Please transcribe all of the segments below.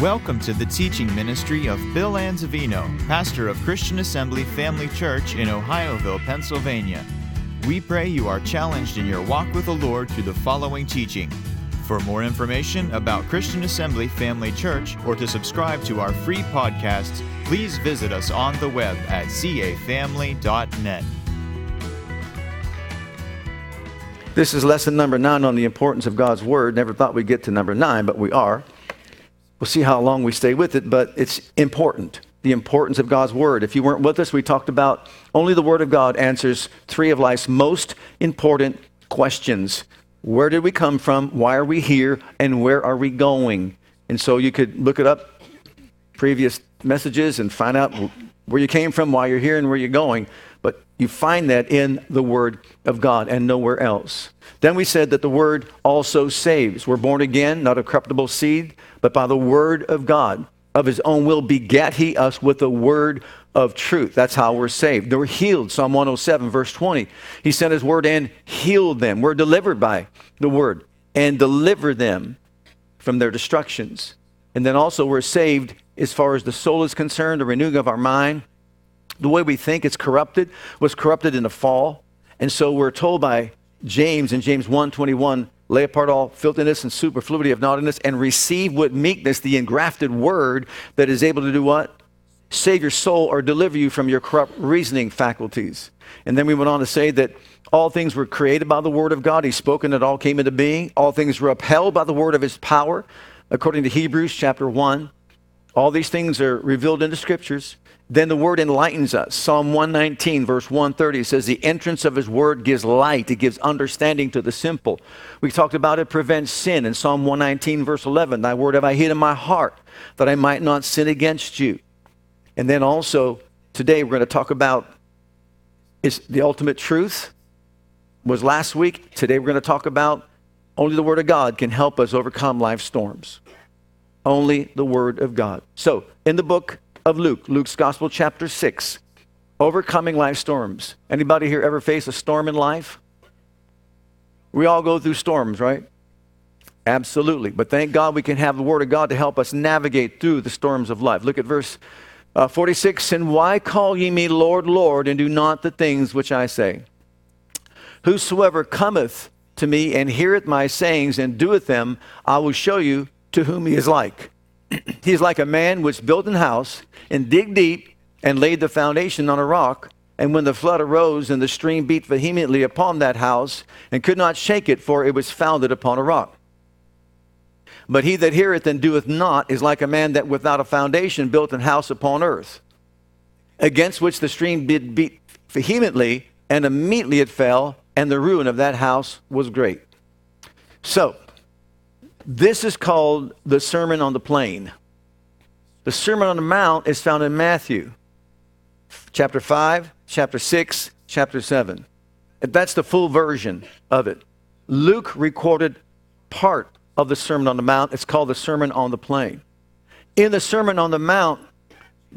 Welcome to the teaching ministry of Bill Anzavino, pastor of Christian Assembly Family Church in Ohioville, Pennsylvania. We pray you are challenged in your walk with the Lord through the following teaching. For more information about Christian Assembly Family Church or to subscribe to our free podcasts, please visit us on the web at cafamily.net. This is lesson number nine on the importance of God's Word. Never thought we'd get to number nine, but we are. We'll see how long we stay with it, but it's important. The importance of God's Word. If you weren't with us, we talked about only the Word of God answers three of life's most important questions Where did we come from? Why are we here? And where are we going? And so you could look it up, previous messages, and find out where you came from, why you're here, and where you're going. You find that in the Word of God and nowhere else. Then we said that the Word also saves. We're born again, not a corruptible seed, but by the Word of God. Of His own will begat He us with the Word of truth. That's how we're saved. They were healed. Psalm 107, verse 20. He sent His Word and healed them. We're delivered by the Word and deliver them from their destructions. And then also we're saved as far as the soul is concerned, the renewing of our mind. The way we think is corrupted, was corrupted in the fall. And so we're told by James in James 1:21, lay apart all filthiness and superfluity of naughtiness and receive with meekness the engrafted word that is able to do what? Save your soul or deliver you from your corrupt reasoning faculties. And then we went on to say that all things were created by the word of God. He spoke and it all came into being. All things were upheld by the word of his power, according to Hebrews chapter 1. All these things are revealed in the scriptures. Then the word enlightens us. Psalm 119, verse 130 says, The entrance of his word gives light, it gives understanding to the simple. We talked about it prevents sin in Psalm 119, verse 11. Thy word have I hid in my heart, that I might not sin against you. And then also, today we're going to talk about is the ultimate truth was last week. Today we're going to talk about only the word of God can help us overcome life storms. Only the word of God. So, in the book of Luke, Luke's Gospel, chapter 6. Overcoming life storms. Anybody here ever face a storm in life? We all go through storms, right? Absolutely. But thank God we can have the Word of God to help us navigate through the storms of life. Look at verse uh, 46 And why call ye me Lord, Lord, and do not the things which I say? Whosoever cometh to me and heareth my sayings and doeth them, I will show you to whom he is like. he is like a man which built an house and dig deep and laid the foundation on a rock. And when the flood arose and the stream beat vehemently upon that house and could not shake it, for it was founded upon a rock. But he that heareth and doeth not is like a man that without a foundation built an house upon earth, against which the stream did beat vehemently, and immediately it fell, and the ruin of that house was great. So, this is called the Sermon on the Plain. The Sermon on the Mount is found in Matthew chapter 5, chapter 6, chapter 7. That's the full version of it. Luke recorded part of the Sermon on the Mount. It's called the Sermon on the Plain. In the Sermon on the Mount,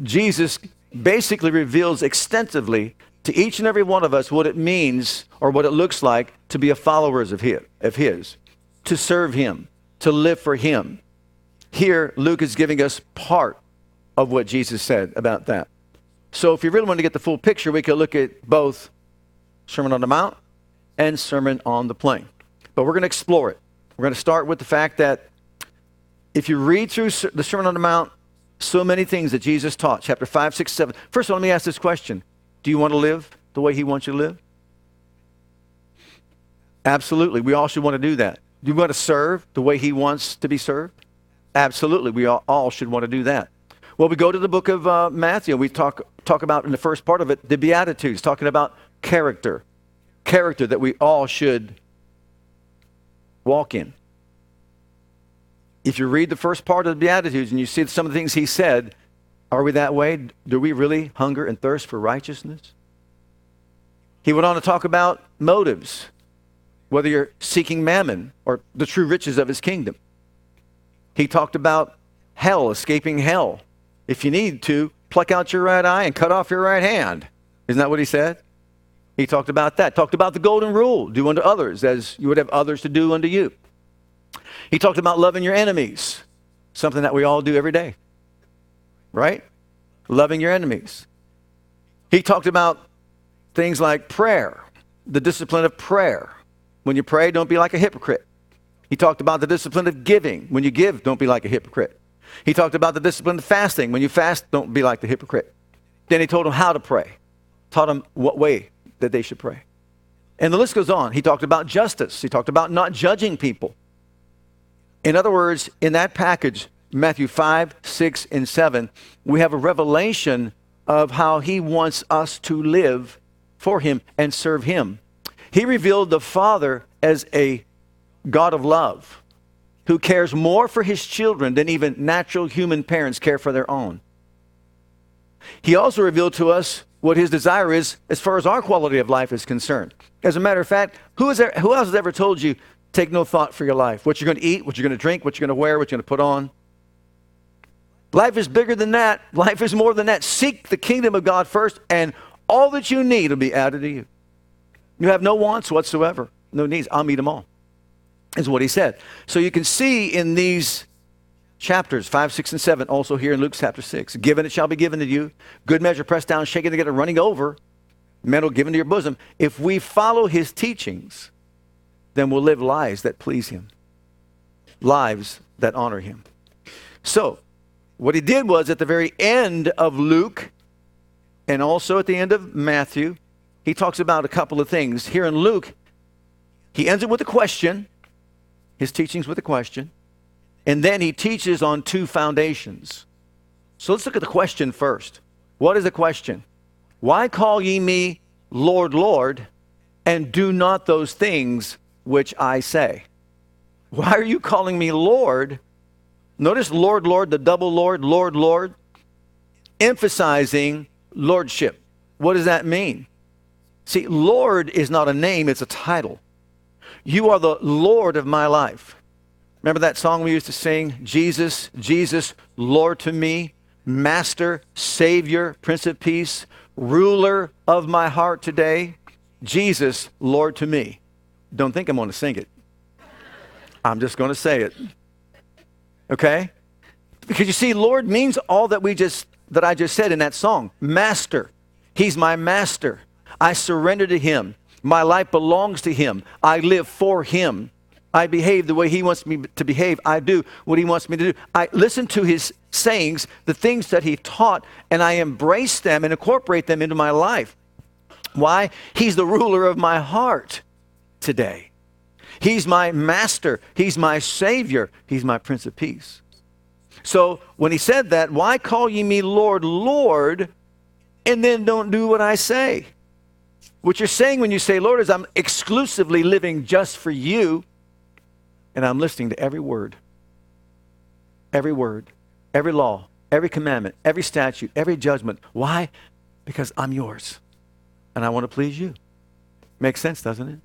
Jesus basically reveals extensively to each and every one of us what it means or what it looks like to be a follower of his, of his to serve him, to live for Him. Here, Luke is giving us part of what Jesus said about that. So, if you really want to get the full picture, we could look at both Sermon on the Mount and Sermon on the Plain. But we're going to explore it. We're going to start with the fact that if you read through the Sermon on the Mount, so many things that Jesus taught, chapter 5, 6, 7. First of all, let me ask this question Do you want to live the way He wants you to live? Absolutely. We all should want to do that. Do you want to serve the way he wants to be served? Absolutely. We all, should want to do that. Well, we go to the book of uh, Matthew. We talk, talk about in the first part of it the Beatitudes, talking about character. Character that we all should walk in. If you read the first part of the Beatitudes and you see some of the things he said, are we that way? Do we really hunger and thirst for righteousness? He went on to talk about motives whether you're seeking mammon or the true riches of his kingdom. He talked about hell, escaping hell. If you need to, pluck out your right eye and cut off your right hand. Isn't that what he said? He talked about that. Talked about the golden rule do unto others as you would have others to do unto you. He talked about loving your enemies. something that we all do every day, right? Loving your enemies. He talked about things like prayer, the discipline of prayer. When you pray, don't be like a hypocrite. He talked about the discipline of giving. When you give, don't be like a hypocrite. He talked about the discipline of fasting. When you fast, don't be like the hypocrite. Then he told them how to pray, taught them what way that they should pray. And the list goes on. He talked about justice. He talked about not judging people. In other words, in that package, Matthew 5, 6, and 7, we have a revelation of how he wants us to live for him and serve him. He revealed the Father as a God of love who cares more for his children than even natural human parents care for their own. He also revealed to us what his desire is as far as our quality of life is concerned. As a matter of fact, who, is there, who else has ever told you, take no thought for your life? What you're going to eat, what you're going to drink, what you're going to wear, what you're going to put on? Life is bigger than that. Life is more than that. Seek the kingdom of God first, and all that you need will be added to you. You have no wants whatsoever, no needs. I'll meet them all, is what he said. So you can see in these chapters 5, 6, and 7, also here in Luke chapter 6, given it shall be given to you, good measure pressed down, shaken together, running over, men will given to your bosom. If we follow his teachings, then we'll live lives that please him, lives that honor him. So, what he did was at the very end of Luke and also at the end of Matthew, he talks about a couple of things. Here in Luke, he ends it with a question, his teachings with a question, and then he teaches on two foundations. So let's look at the question first. What is the question? Why call ye me Lord, Lord, and do not those things which I say? Why are you calling me Lord? Notice Lord, Lord, the double Lord, Lord, Lord, emphasizing lordship. What does that mean? See, Lord is not a name, it's a title. You are the Lord of my life. Remember that song we used to sing? Jesus, Jesus, Lord to me, Master, Savior, Prince of Peace, ruler of my heart today. Jesus, Lord to me. Don't think I'm going to sing it. I'm just going to say it. Okay? Because you see, Lord means all that we just that I just said in that song. Master. He's my master. I surrender to him. My life belongs to him. I live for him. I behave the way he wants me to behave. I do what he wants me to do. I listen to his sayings, the things that he taught, and I embrace them and incorporate them into my life. Why? He's the ruler of my heart today. He's my master. He's my savior. He's my prince of peace. So when he said that, why call ye me Lord, Lord, and then don't do what I say? What you're saying when you say Lord is I'm exclusively living just for you, and I'm listening to every word. Every word, every law, every commandment, every statute, every judgment. Why? Because I'm yours, and I want to please you. Makes sense, doesn't it?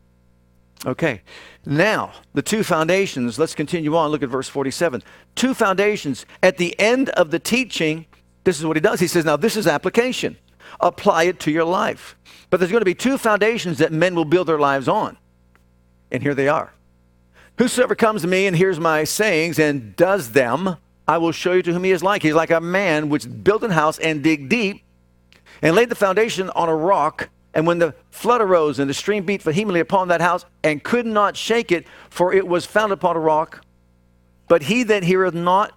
Okay, now the two foundations, let's continue on. Look at verse 47. Two foundations. At the end of the teaching, this is what he does. He says, Now this is application. Apply it to your life. But there's going to be two foundations that men will build their lives on. And here they are. Whosoever comes to me and hears my sayings and does them, I will show you to whom he is like. He's like a man which built a house and dig deep and laid the foundation on a rock and when the flood arose and the stream beat vehemently upon that house and could not shake it, for it was founded upon a rock. But he that heareth not,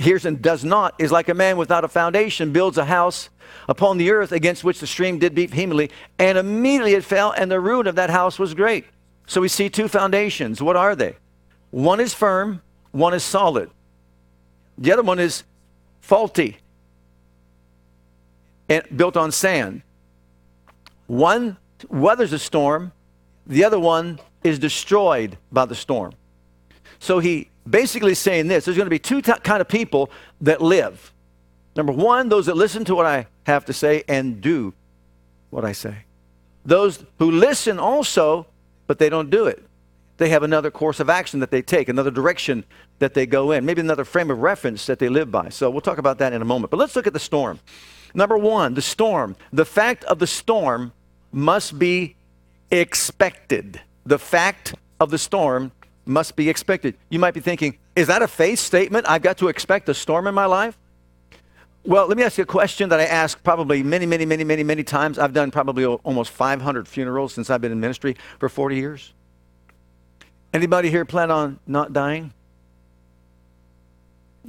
hears and does not, is like a man without a foundation, builds a house upon the earth against which the stream did beat vehemently, and immediately it fell, and the ruin of that house was great. So we see two foundations. What are they? One is firm, one is solid. The other one is faulty and built on sand. One weathers a storm, the other one is destroyed by the storm. So he basically saying this there's going to be two t- kind of people that live. Number one, those that listen to what I have to say and do what I say. Those who listen also, but they don't do it. They have another course of action that they take, another direction that they go in, maybe another frame of reference that they live by. So we'll talk about that in a moment. But let's look at the storm. Number one, the storm. The fact of the storm must be expected. The fact of the storm must be expected. You might be thinking, is that a faith statement? I've got to expect a storm in my life? Well, let me ask you a question that I ask probably many, many, many, many, many times. I've done probably almost 500 funerals since I've been in ministry for 40 years. Anybody here plan on not dying?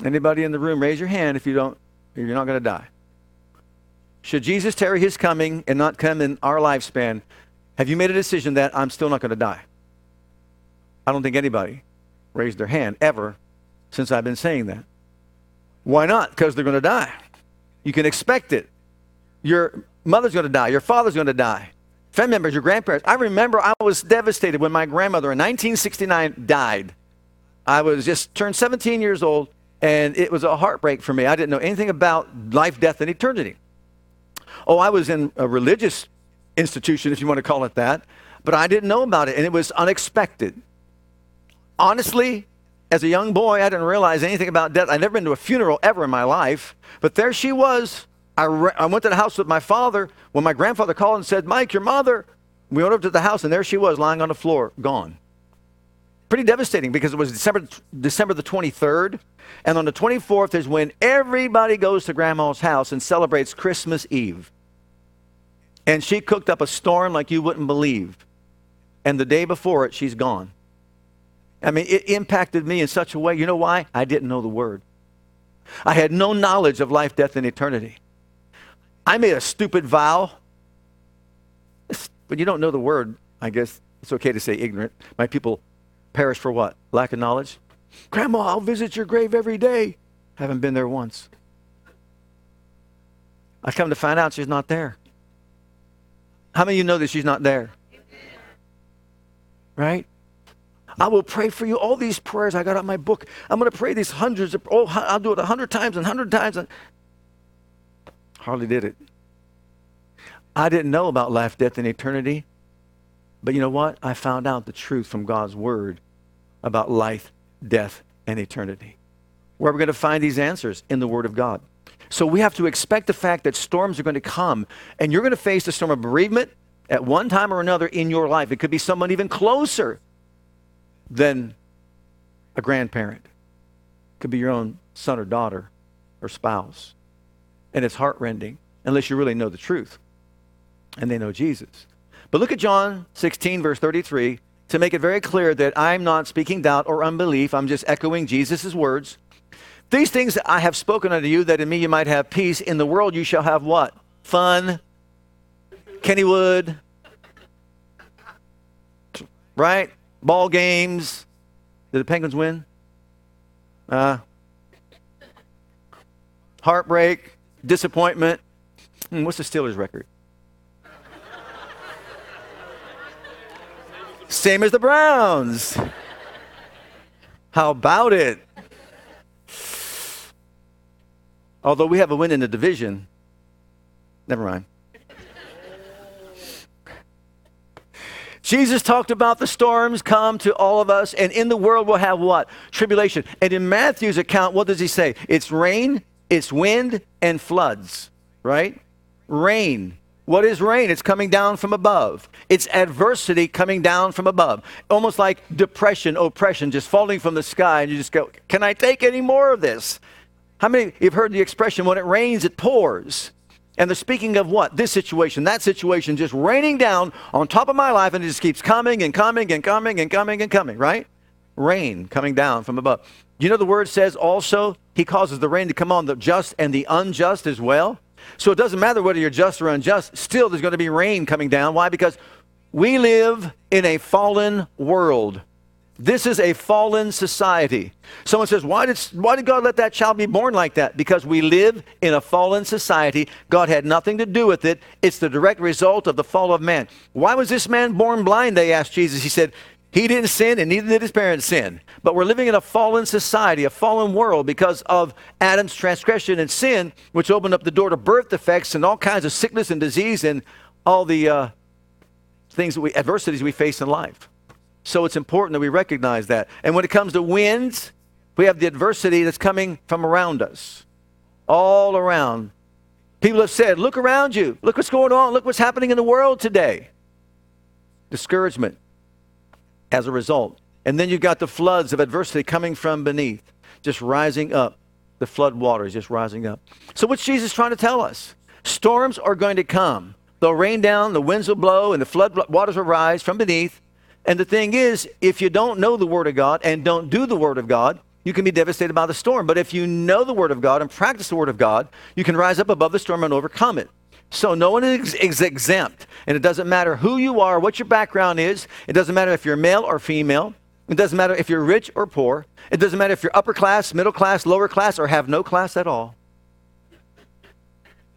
Anybody in the room, raise your hand if you don't, you're not going to die. Should Jesus tarry his coming and not come in our lifespan, have you made a decision that I'm still not going to die? I don't think anybody raised their hand ever since I've been saying that. Why not? Because they're going to die. You can expect it. Your mother's going to die. Your father's going to die. Family members, your grandparents. I remember I was devastated when my grandmother in 1969 died. I was just turned 17 years old, and it was a heartbreak for me. I didn't know anything about life, death, and eternity. Oh, I was in a religious institution, if you want to call it that, but I didn't know about it, and it was unexpected. Honestly, as a young boy, I didn't realize anything about death. I'd never been to a funeral ever in my life, but there she was. I, re- I went to the house with my father when my grandfather called and said, Mike, your mother. We went over to the house, and there she was lying on the floor, gone. Pretty devastating because it was December, December the 23rd, and on the 24th is when everybody goes to grandma's house and celebrates Christmas Eve. And she cooked up a storm like you wouldn't believe. And the day before it, she's gone. I mean, it impacted me in such a way. You know why? I didn't know the word. I had no knowledge of life, death, and eternity. I made a stupid vow. But you don't know the word, I guess it's okay to say ignorant. My people perish for what? Lack of knowledge? Grandma, I'll visit your grave every day. Haven't been there once. I come to find out she's not there. How many of you know that she's not there? Right? I will pray for you. All these prayers I got out my book. I'm going to pray these hundreds of, oh, I'll do it a hundred times and hundred times. And hardly did it. I didn't know about life, death, and eternity. But you know what? I found out the truth from God's word about life, death, and eternity. Where are we going to find these answers? In the word of God. So we have to expect the fact that storms are going to come, and you're going to face the storm of bereavement at one time or another in your life. It could be someone even closer than a grandparent. Could be your own son or daughter or spouse. And it's heartrending unless you really know the truth and they know Jesus. But look at John 16, verse 33, to make it very clear that I'm not speaking doubt or unbelief. I'm just echoing Jesus' words. These things I have spoken unto you, that in me you might have peace. In the world you shall have what? Fun. Kennywood. Right? Ball games. Did the Penguins win? Uh, heartbreak, disappointment. Hmm, what's the Steelers record? Same as the Browns. How about it? Although we have a win in the division, never mind. Jesus talked about the storms come to all of us, and in the world we'll have what? Tribulation. And in Matthew's account, what does he say? It's rain, it's wind, and floods, right? Rain. What is rain? It's coming down from above. It's adversity coming down from above. Almost like depression, oppression, just falling from the sky, and you just go, Can I take any more of this? How many you've heard the expression, when it rains, it pours? And they're speaking of what? This situation, that situation, just raining down on top of my life, and it just keeps coming and coming and coming and coming and coming, right? Rain coming down from above. You know, the word says also, He causes the rain to come on the just and the unjust as well. So it doesn't matter whether you're just or unjust, still there's going to be rain coming down. Why? Because we live in a fallen world. This is a fallen society. Someone says, why did, why did God let that child be born like that? Because we live in a fallen society. God had nothing to do with it. It's the direct result of the fall of man. Why was this man born blind? They asked Jesus. He said, he didn't sin and neither did his parents sin. But we're living in a fallen society, a fallen world because of Adam's transgression and sin, which opened up the door to birth defects and all kinds of sickness and disease and all the uh, things that we, adversities we face in life. So it's important that we recognize that. And when it comes to winds, we have the adversity that's coming from around us, all around. People have said, Look around you. Look what's going on. Look what's happening in the world today. Discouragement as a result And then you've got the floods of adversity coming from beneath, just rising up. The flood waters just rising up. So, what's Jesus trying to tell us? Storms are going to come. They'll rain down, the winds will blow, and the flood waters will rise from beneath. And the thing is, if you don't know the Word of God and don't do the Word of God, you can be devastated by the storm. But if you know the Word of God and practice the Word of God, you can rise up above the storm and overcome it. So no one is, is, exempt. And it doesn't matter who you are, what your background is. It doesn't matter if you're male or female. It doesn't matter if you're rich or poor. It doesn't matter if you're upper class, middle class, lower class, or have no class at all.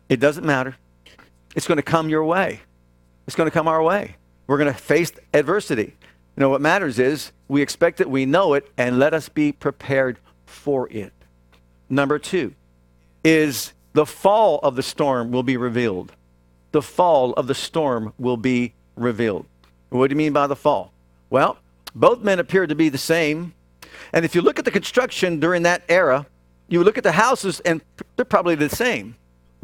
It doesn't matter. It's going to come your way. It's going to come our way. We're going to face adversity. You know, what matters is we expect it, we know it, and let us be prepared for it. Number two is the fall of the storm will be revealed. The fall of the storm will be revealed. What do you mean by the fall? Well, both men appear to be the same. And if you look at the construction during that era, you look at the houses and they're probably the same,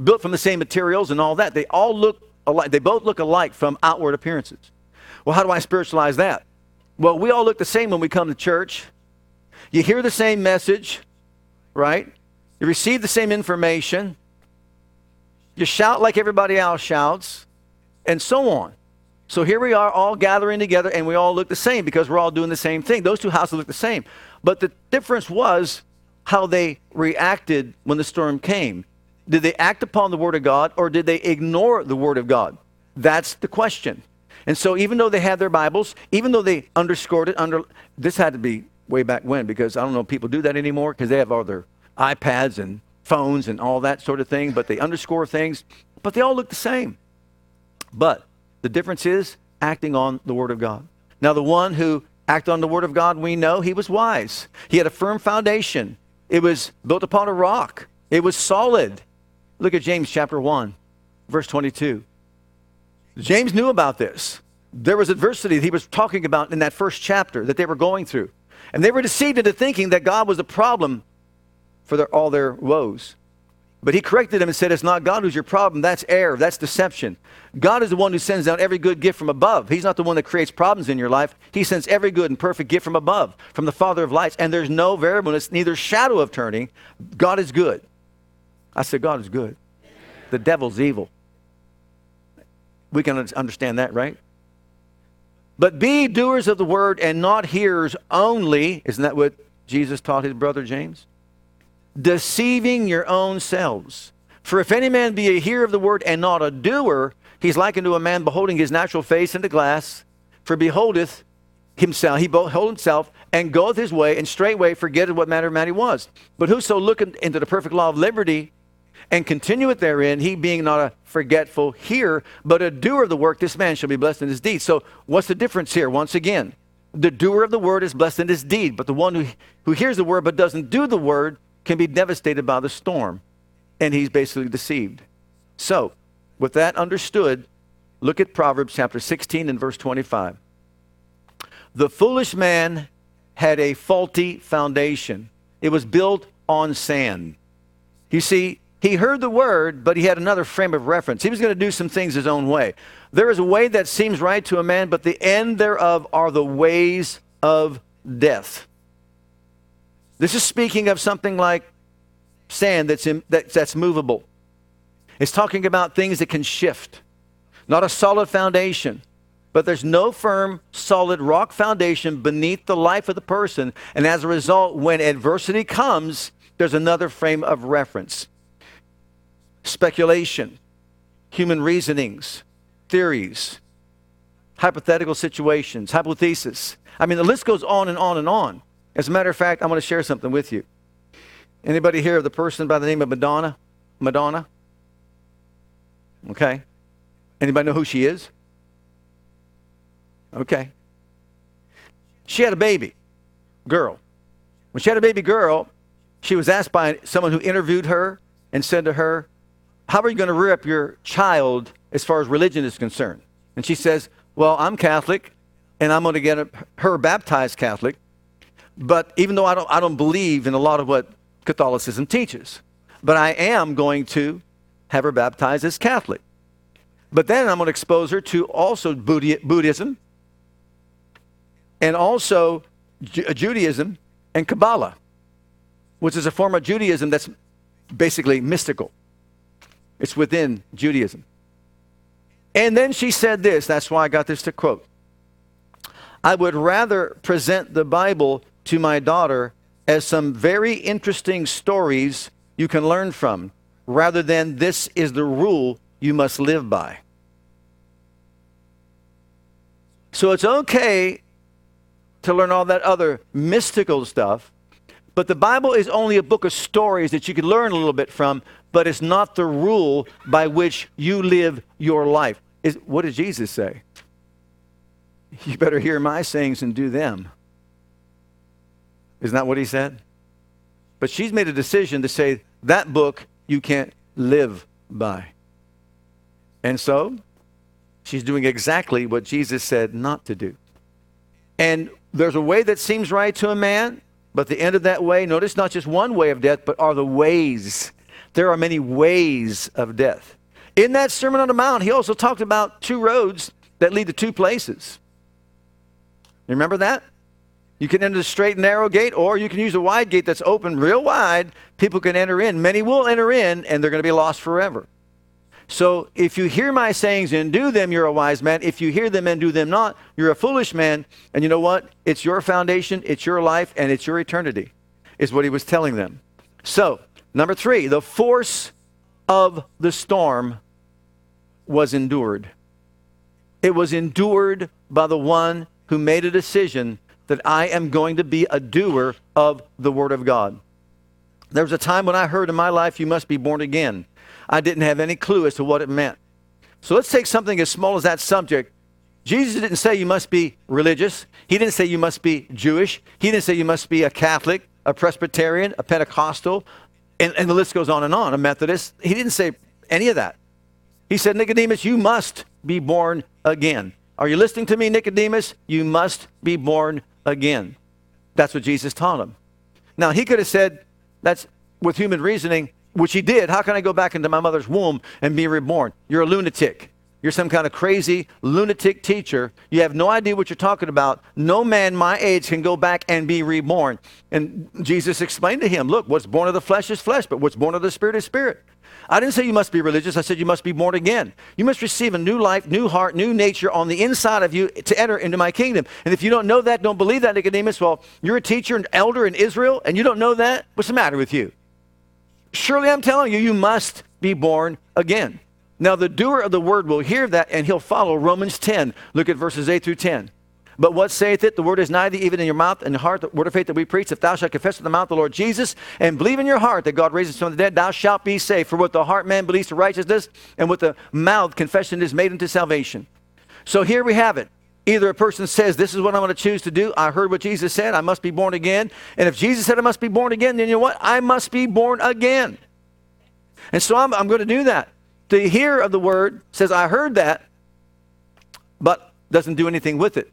built from the same materials and all that. They all look alike. They both look alike from outward appearances. Well, how do I spiritualize that? Well, we all look the same when we come to church. You hear the same message, right? You receive the same information. You shout like everybody else shouts, and so on. So here we are all gathering together, and we all look the same because we're all doing the same thing. Those two houses look the same. But the difference was how they reacted when the storm came. Did they act upon the Word of God, or did they ignore the Word of God? That's the question. And so, even though they had their Bibles, even though they underscored it, under this had to be way back when because I don't know if people do that anymore because they have all their iPads and phones and all that sort of thing, but they underscore things, but they all look the same. But the difference is acting on the Word of God. Now, the one who acted on the Word of God, we know he was wise. He had a firm foundation, it was built upon a rock, it was solid. Look at James chapter 1, verse 22. James knew about this. There was adversity that he was talking about in that first chapter that they were going through. And they were deceived into thinking that God was the problem for their, all their woes. But he corrected them and said, It's not God who's your problem. That's error. That's deception. God is the one who sends down every good gift from above. He's not the one that creates problems in your life. He sends every good and perfect gift from above, from the Father of lights. And there's no variableness, neither shadow of turning. God is good. I said, God is good. The devil's evil. We can understand that, right? But be doers of the word and not hearers only. Isn't that what Jesus taught his brother James? deceiving your own selves. For if any man be a hearer of the word and not a doer, he's likened to a man beholding his natural face in the glass. For beholdeth himself, he behold himself, and goeth his way, and straightway forgetteth what manner of man he was. But whoso looketh into the perfect law of liberty, and continueth therein, he being not a forgetful hearer, but a doer of the work, this man shall be blessed in his deed. So, what's the difference here? Once again, the doer of the word is blessed in his deed, but the one who, who hears the word but doesn't do the word can be devastated by the storm, and he's basically deceived. So, with that understood, look at Proverbs chapter 16 and verse 25. The foolish man had a faulty foundation, it was built on sand. You see, he heard the word, but he had another frame of reference. He was going to do some things his own way. There is a way that seems right to a man, but the end thereof are the ways of death. This is speaking of something like sand that's, in, that, that's movable. It's talking about things that can shift, not a solid foundation. But there's no firm, solid rock foundation beneath the life of the person. And as a result, when adversity comes, there's another frame of reference speculation, human reasonings, theories, hypothetical situations, hypothesis. I mean, the list goes on and on and on. As a matter of fact, I'm going to share something with you. Anybody here of the person by the name of Madonna? Madonna? Okay. Anybody know who she is? Okay. She had a baby girl. When she had a baby girl, she was asked by someone who interviewed her and said to her, How are you going to rear up your child as far as religion is concerned? And she says, Well, I'm Catholic and I'm going to get her baptized Catholic. But even though I don't, I don't believe in a lot of what Catholicism teaches, but I am going to have her baptized as Catholic. But then I'm going to expose her to also Buddhism and also Judaism and Kabbalah, which is a form of Judaism that's basically mystical. It's within Judaism. And then she said this, that's why I got this to quote. I would rather present the Bible to my daughter as some very interesting stories you can learn from, rather than this is the rule you must live by. So it's okay to learn all that other mystical stuff, but the Bible is only a book of stories that you can learn a little bit from, but it's not the rule by which you live your life. Is, what did Jesus say? You better hear my sayings and do them. Isn't that what he said? But she's made a decision to say that book you can't live by. And so she's doing exactly what Jesus said not to do. And there's a way that seems right to a man, but the end of that way, notice not just one way of death, but are the ways. There are many ways of death. In that Sermon on the Mount, he also talked about two roads that lead to two places. Remember that? You can enter the straight and narrow gate, or you can use a wide gate that's open real wide. People can enter in. Many will enter in, and they're going to be lost forever. So if you hear my sayings and do them, you're a wise man. If you hear them and do them not, you're a foolish man. And you know what? It's your foundation, it's your life, and it's your eternity, is what he was telling them. So, number three, the force of the storm was endured. It was endured by the one who made a decision that I am going to be a doer of the Word of God. There was a time when I heard in my life, you must be born again. I didn't have any clue as to what it meant. So let's take something as small as that subject. Jesus didn't say you must be religious. He didn't say you must be Jewish. He didn't say you must be a Catholic, a Presbyterian, a Pentecostal, and, and the list goes on and on, a Methodist. He didn't say any of that. He said, Nicodemus, you must be born again. Are you listening to me, Nicodemus? You must be born again. That's what Jesus taught him. Now, he could have said, that's with human reasoning, which he did. How can I go back into my mother's womb and be reborn? You're a lunatic. You're some kind of crazy lunatic teacher. You have no idea what you're talking about. No man my age can go back and be reborn. And Jesus explained to him, Look, what's born of the flesh is flesh, but what's born of the spirit is spirit. I didn't say you must be religious. I said you must be born again. You must receive a new life, new heart, new nature on the inside of you to enter into my kingdom. And if you don't know that, don't believe that, Nicodemus, well, you're a teacher, and elder in Israel, and you don't know that? What's the matter with you? Surely I'm telling you, you must be born again. Now, the doer of the word will hear that and he'll follow Romans 10. Look at verses 8 through 10. But what saith it? The word is nigh thee, even in your mouth and heart, the word of faith that we preach. If thou shalt confess with the mouth the Lord Jesus and believe in your heart that God raises from the dead, thou shalt be saved. For with the heart man believes to righteousness, and with the mouth confession is made unto salvation. So here we have it. Either a person says, This is what I'm going to choose to do. I heard what Jesus said. I must be born again. And if Jesus said I must be born again, then you know what? I must be born again. And so I'm, I'm going to do that. To hear of the word says, I heard that, but doesn't do anything with it.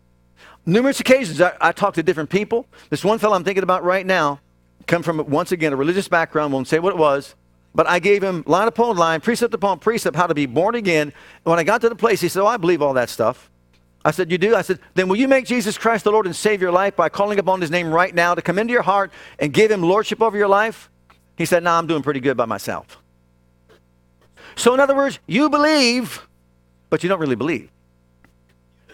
Numerous occasions I, I talk to different people. This one fellow I'm thinking about right now come from, once again, a religious background, won't say what it was, but I gave him line upon line, precept upon precept, how to be born again. When I got to the place, he said, Oh, I believe all that stuff. I said, You do? I said, Then will you make Jesus Christ the Lord and save your life by calling upon his name right now to come into your heart and give him lordship over your life? He said, No, nah, I'm doing pretty good by myself. So, in other words, you believe, but you don't really believe.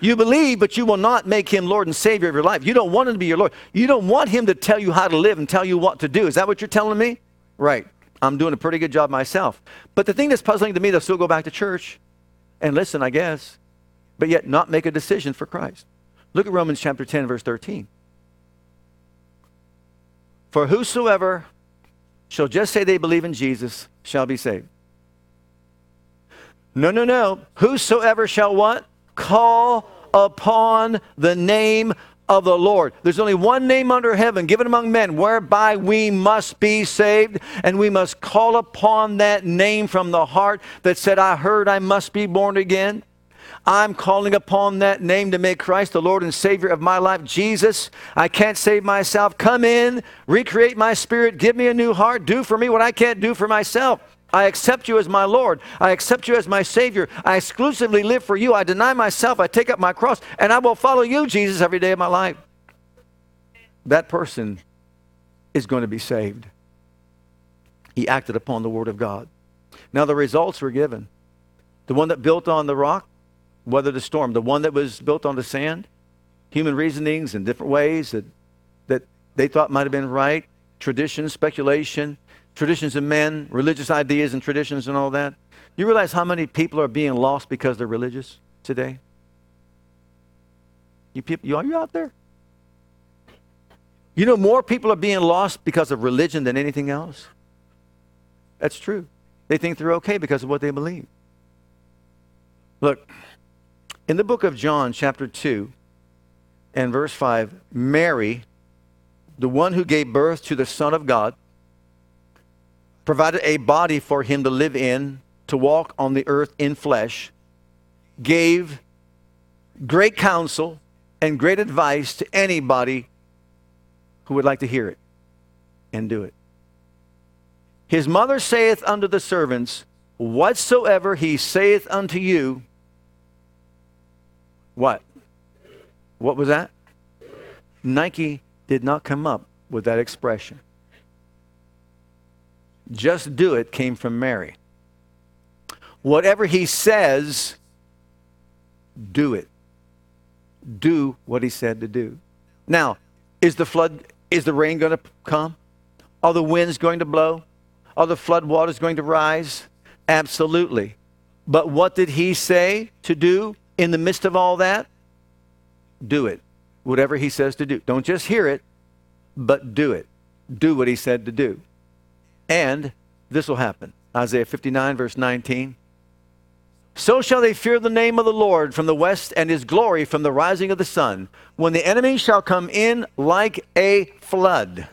You believe, but you will not make him Lord and Savior of your life. You don't want him to be your Lord. You don't want him to tell you how to live and tell you what to do. Is that what you're telling me? Right. I'm doing a pretty good job myself. But the thing that's puzzling to me, they'll still go back to church and listen, I guess, but yet not make a decision for Christ. Look at Romans chapter 10, verse 13. For whosoever shall just say they believe in Jesus shall be saved. No, no, no. Whosoever shall what? Call upon the name of the Lord. There's only one name under heaven given among men whereby we must be saved, and we must call upon that name from the heart that said, I heard I must be born again. I'm calling upon that name to make Christ the Lord and Savior of my life. Jesus, I can't save myself. Come in, recreate my spirit, give me a new heart, do for me what I can't do for myself. I accept you as my Lord. I accept you as my Savior. I exclusively live for you. I deny myself. I take up my cross, and I will follow you, Jesus, every day of my life. that person is going to be saved. He acted upon the word of God. Now, the results were given. The one that built on the rock weathered the storm. The one that was built on the sand, human reasonings in different ways that, that they thought might have been right, tradition, speculation, traditions of men, religious ideas and traditions and all that. You realize how many people are being lost because they're religious today? You people, you, are you out there? You know, more people are being lost because of religion than anything else. That's true. They think they're okay because of what they believe. Look, in the book of John, chapter 2, and verse 5, Mary, the one who gave birth to the Son of God, provided a body for him to live in, to walk on the earth in flesh, gave great counsel and great advice to anybody who would like to hear it and do it. His mother saith unto the servants, Whatsoever he saith unto you, what? What was that? Nike did not come up with that expression. Just do it came from Mary. Whatever he says, do it. Do what he said to do. Now, is the flood, is the rain going to come? Are the winds going to blow? Are the flood waters going to rise? Absolutely. But what did he say to do in the midst of all that? Do it. Whatever he says to do. Don't just hear it, but do it. Do what he said to do. And this will happen. Isaiah 59, verse 19. So shall they fear the name of the Lord from the west and his glory from the rising of the sun, when the enemy shall come in like a flood.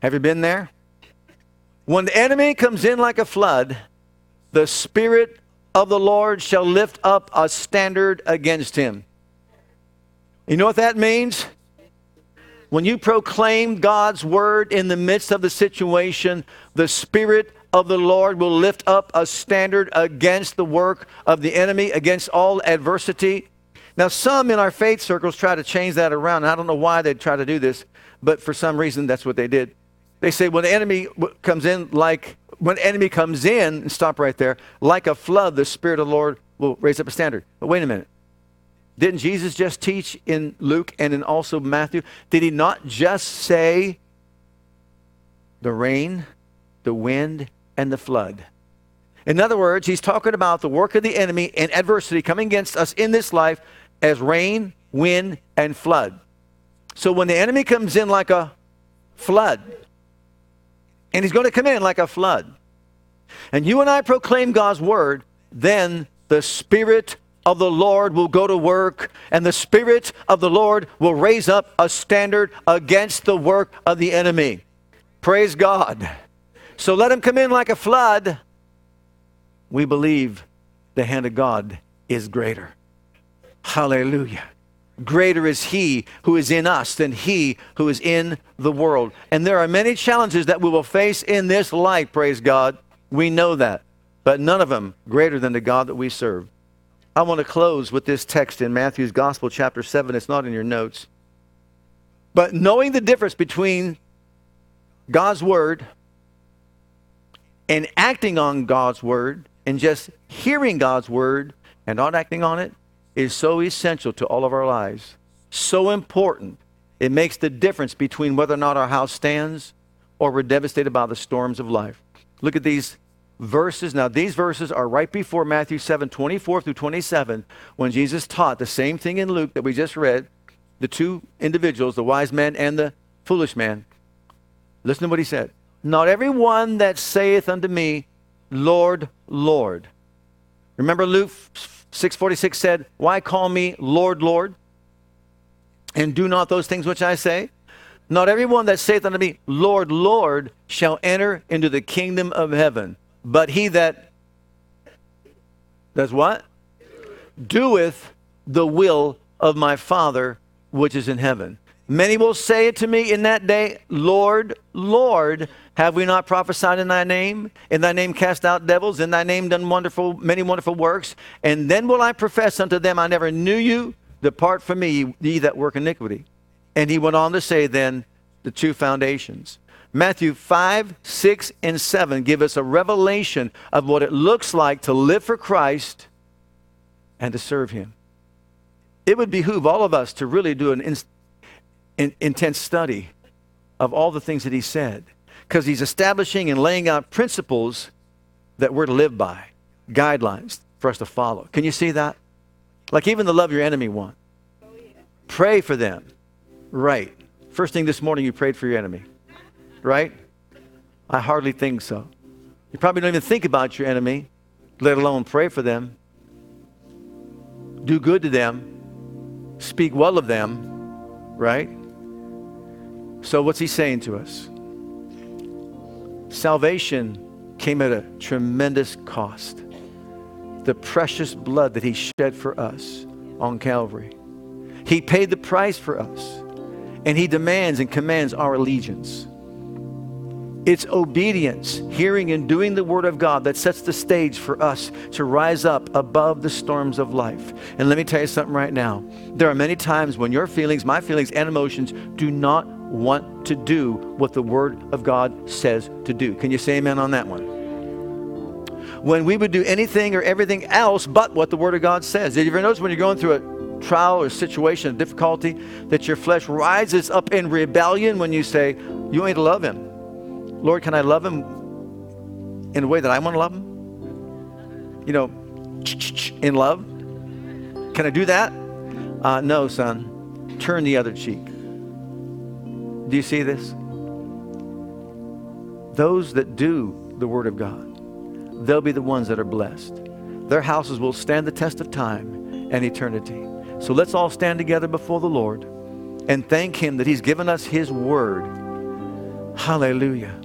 Have you been there? When the enemy comes in like a flood, the Spirit of the Lord shall lift up a standard against him. You know what that means? When you proclaim God's word in the midst of the situation, the Spirit of the Lord will lift up a standard against the work of the enemy, against all adversity. Now, some in our faith circles try to change that around. I don't know why they try to do this, but for some reason, that's what they did. They say when the enemy comes in like when enemy comes in, stop right there, like a flood, the Spirit of the Lord will raise up a standard. But wait a minute. Didn't Jesus just teach in Luke and in also Matthew? Did he not just say the rain, the wind, and the flood? In other words, he's talking about the work of the enemy and adversity coming against us in this life as rain, wind, and flood. So when the enemy comes in like a flood, and he's going to come in like a flood. And you and I proclaim God's word, then the Spirit of the Lord will go to work, and the Spirit of the Lord will raise up a standard against the work of the enemy. Praise God. So let him come in like a flood. We believe the hand of God is greater. Hallelujah. Greater is He who is in us than He who is in the world. And there are many challenges that we will face in this life, praise God. We know that. But none of them greater than the God that we serve. I want to close with this text in Matthew's Gospel, chapter 7. It's not in your notes. But knowing the difference between God's Word and acting on God's Word and just hearing God's Word and not acting on it is so essential to all of our lives, so important. It makes the difference between whether or not our house stands or we're devastated by the storms of life. Look at these verses. Now, these verses are right before Matthew 7 24 through 27, when Jesus taught the same thing in Luke that we just read the two individuals, the wise man and the foolish man. Listen to what he said. Not every one that saith unto me, Lord, Lord. Remember Luke 646 said, Why call me Lord, Lord? And do not those things which I say? Not everyone that saith unto me, Lord, Lord, shall enter into the kingdom of heaven, but he that does what? Doeth the will of my Father which is in heaven. Many will say it to me in that day, Lord, Lord, have we not prophesied in thy name? In thy name cast out devils, in thy name done wonderful, many wonderful works. And then will I profess unto them, I never knew you. Depart from me, ye that work iniquity. And he went on to say then the two foundations. Matthew 5, 6, and 7 give us a revelation of what it looks like to live for Christ and to serve him. It would behoove all of us to really do an in, in, intense study of all the things that he said because he's establishing and laying out principles that we're to live by, guidelines for us to follow. Can you see that? Like even the love your enemy one. Oh, Pray for them. Right. First thing this morning, you prayed for your enemy. Right? I hardly think so. You probably don't even think about your enemy, let alone pray for them. Do good to them. Speak well of them. Right? So, what's he saying to us? Salvation came at a tremendous cost. The precious blood that he shed for us on Calvary. He paid the price for us, and he demands and commands our allegiance. It's obedience, hearing and doing the Word of God that sets the stage for us to rise up above the storms of life. And let me tell you something right now. There are many times when your feelings, my feelings, and emotions do not want to do what the Word of God says to do. Can you say amen on that one? When we would do anything or everything else but what the Word of God says. Did you ever notice when you're going through a trial or situation, a difficulty, that your flesh rises up in rebellion when you say, You ain't love Him? Lord, can I love Him in a way that I want to love Him? You know, in love? Can I do that? Uh, no, son. Turn the other cheek. Do you see this? Those that do the Word of God, they'll be the ones that are blessed. Their houses will stand the test of time and eternity. So let's all stand together before the Lord and thank Him that He's given us His Word. Hallelujah.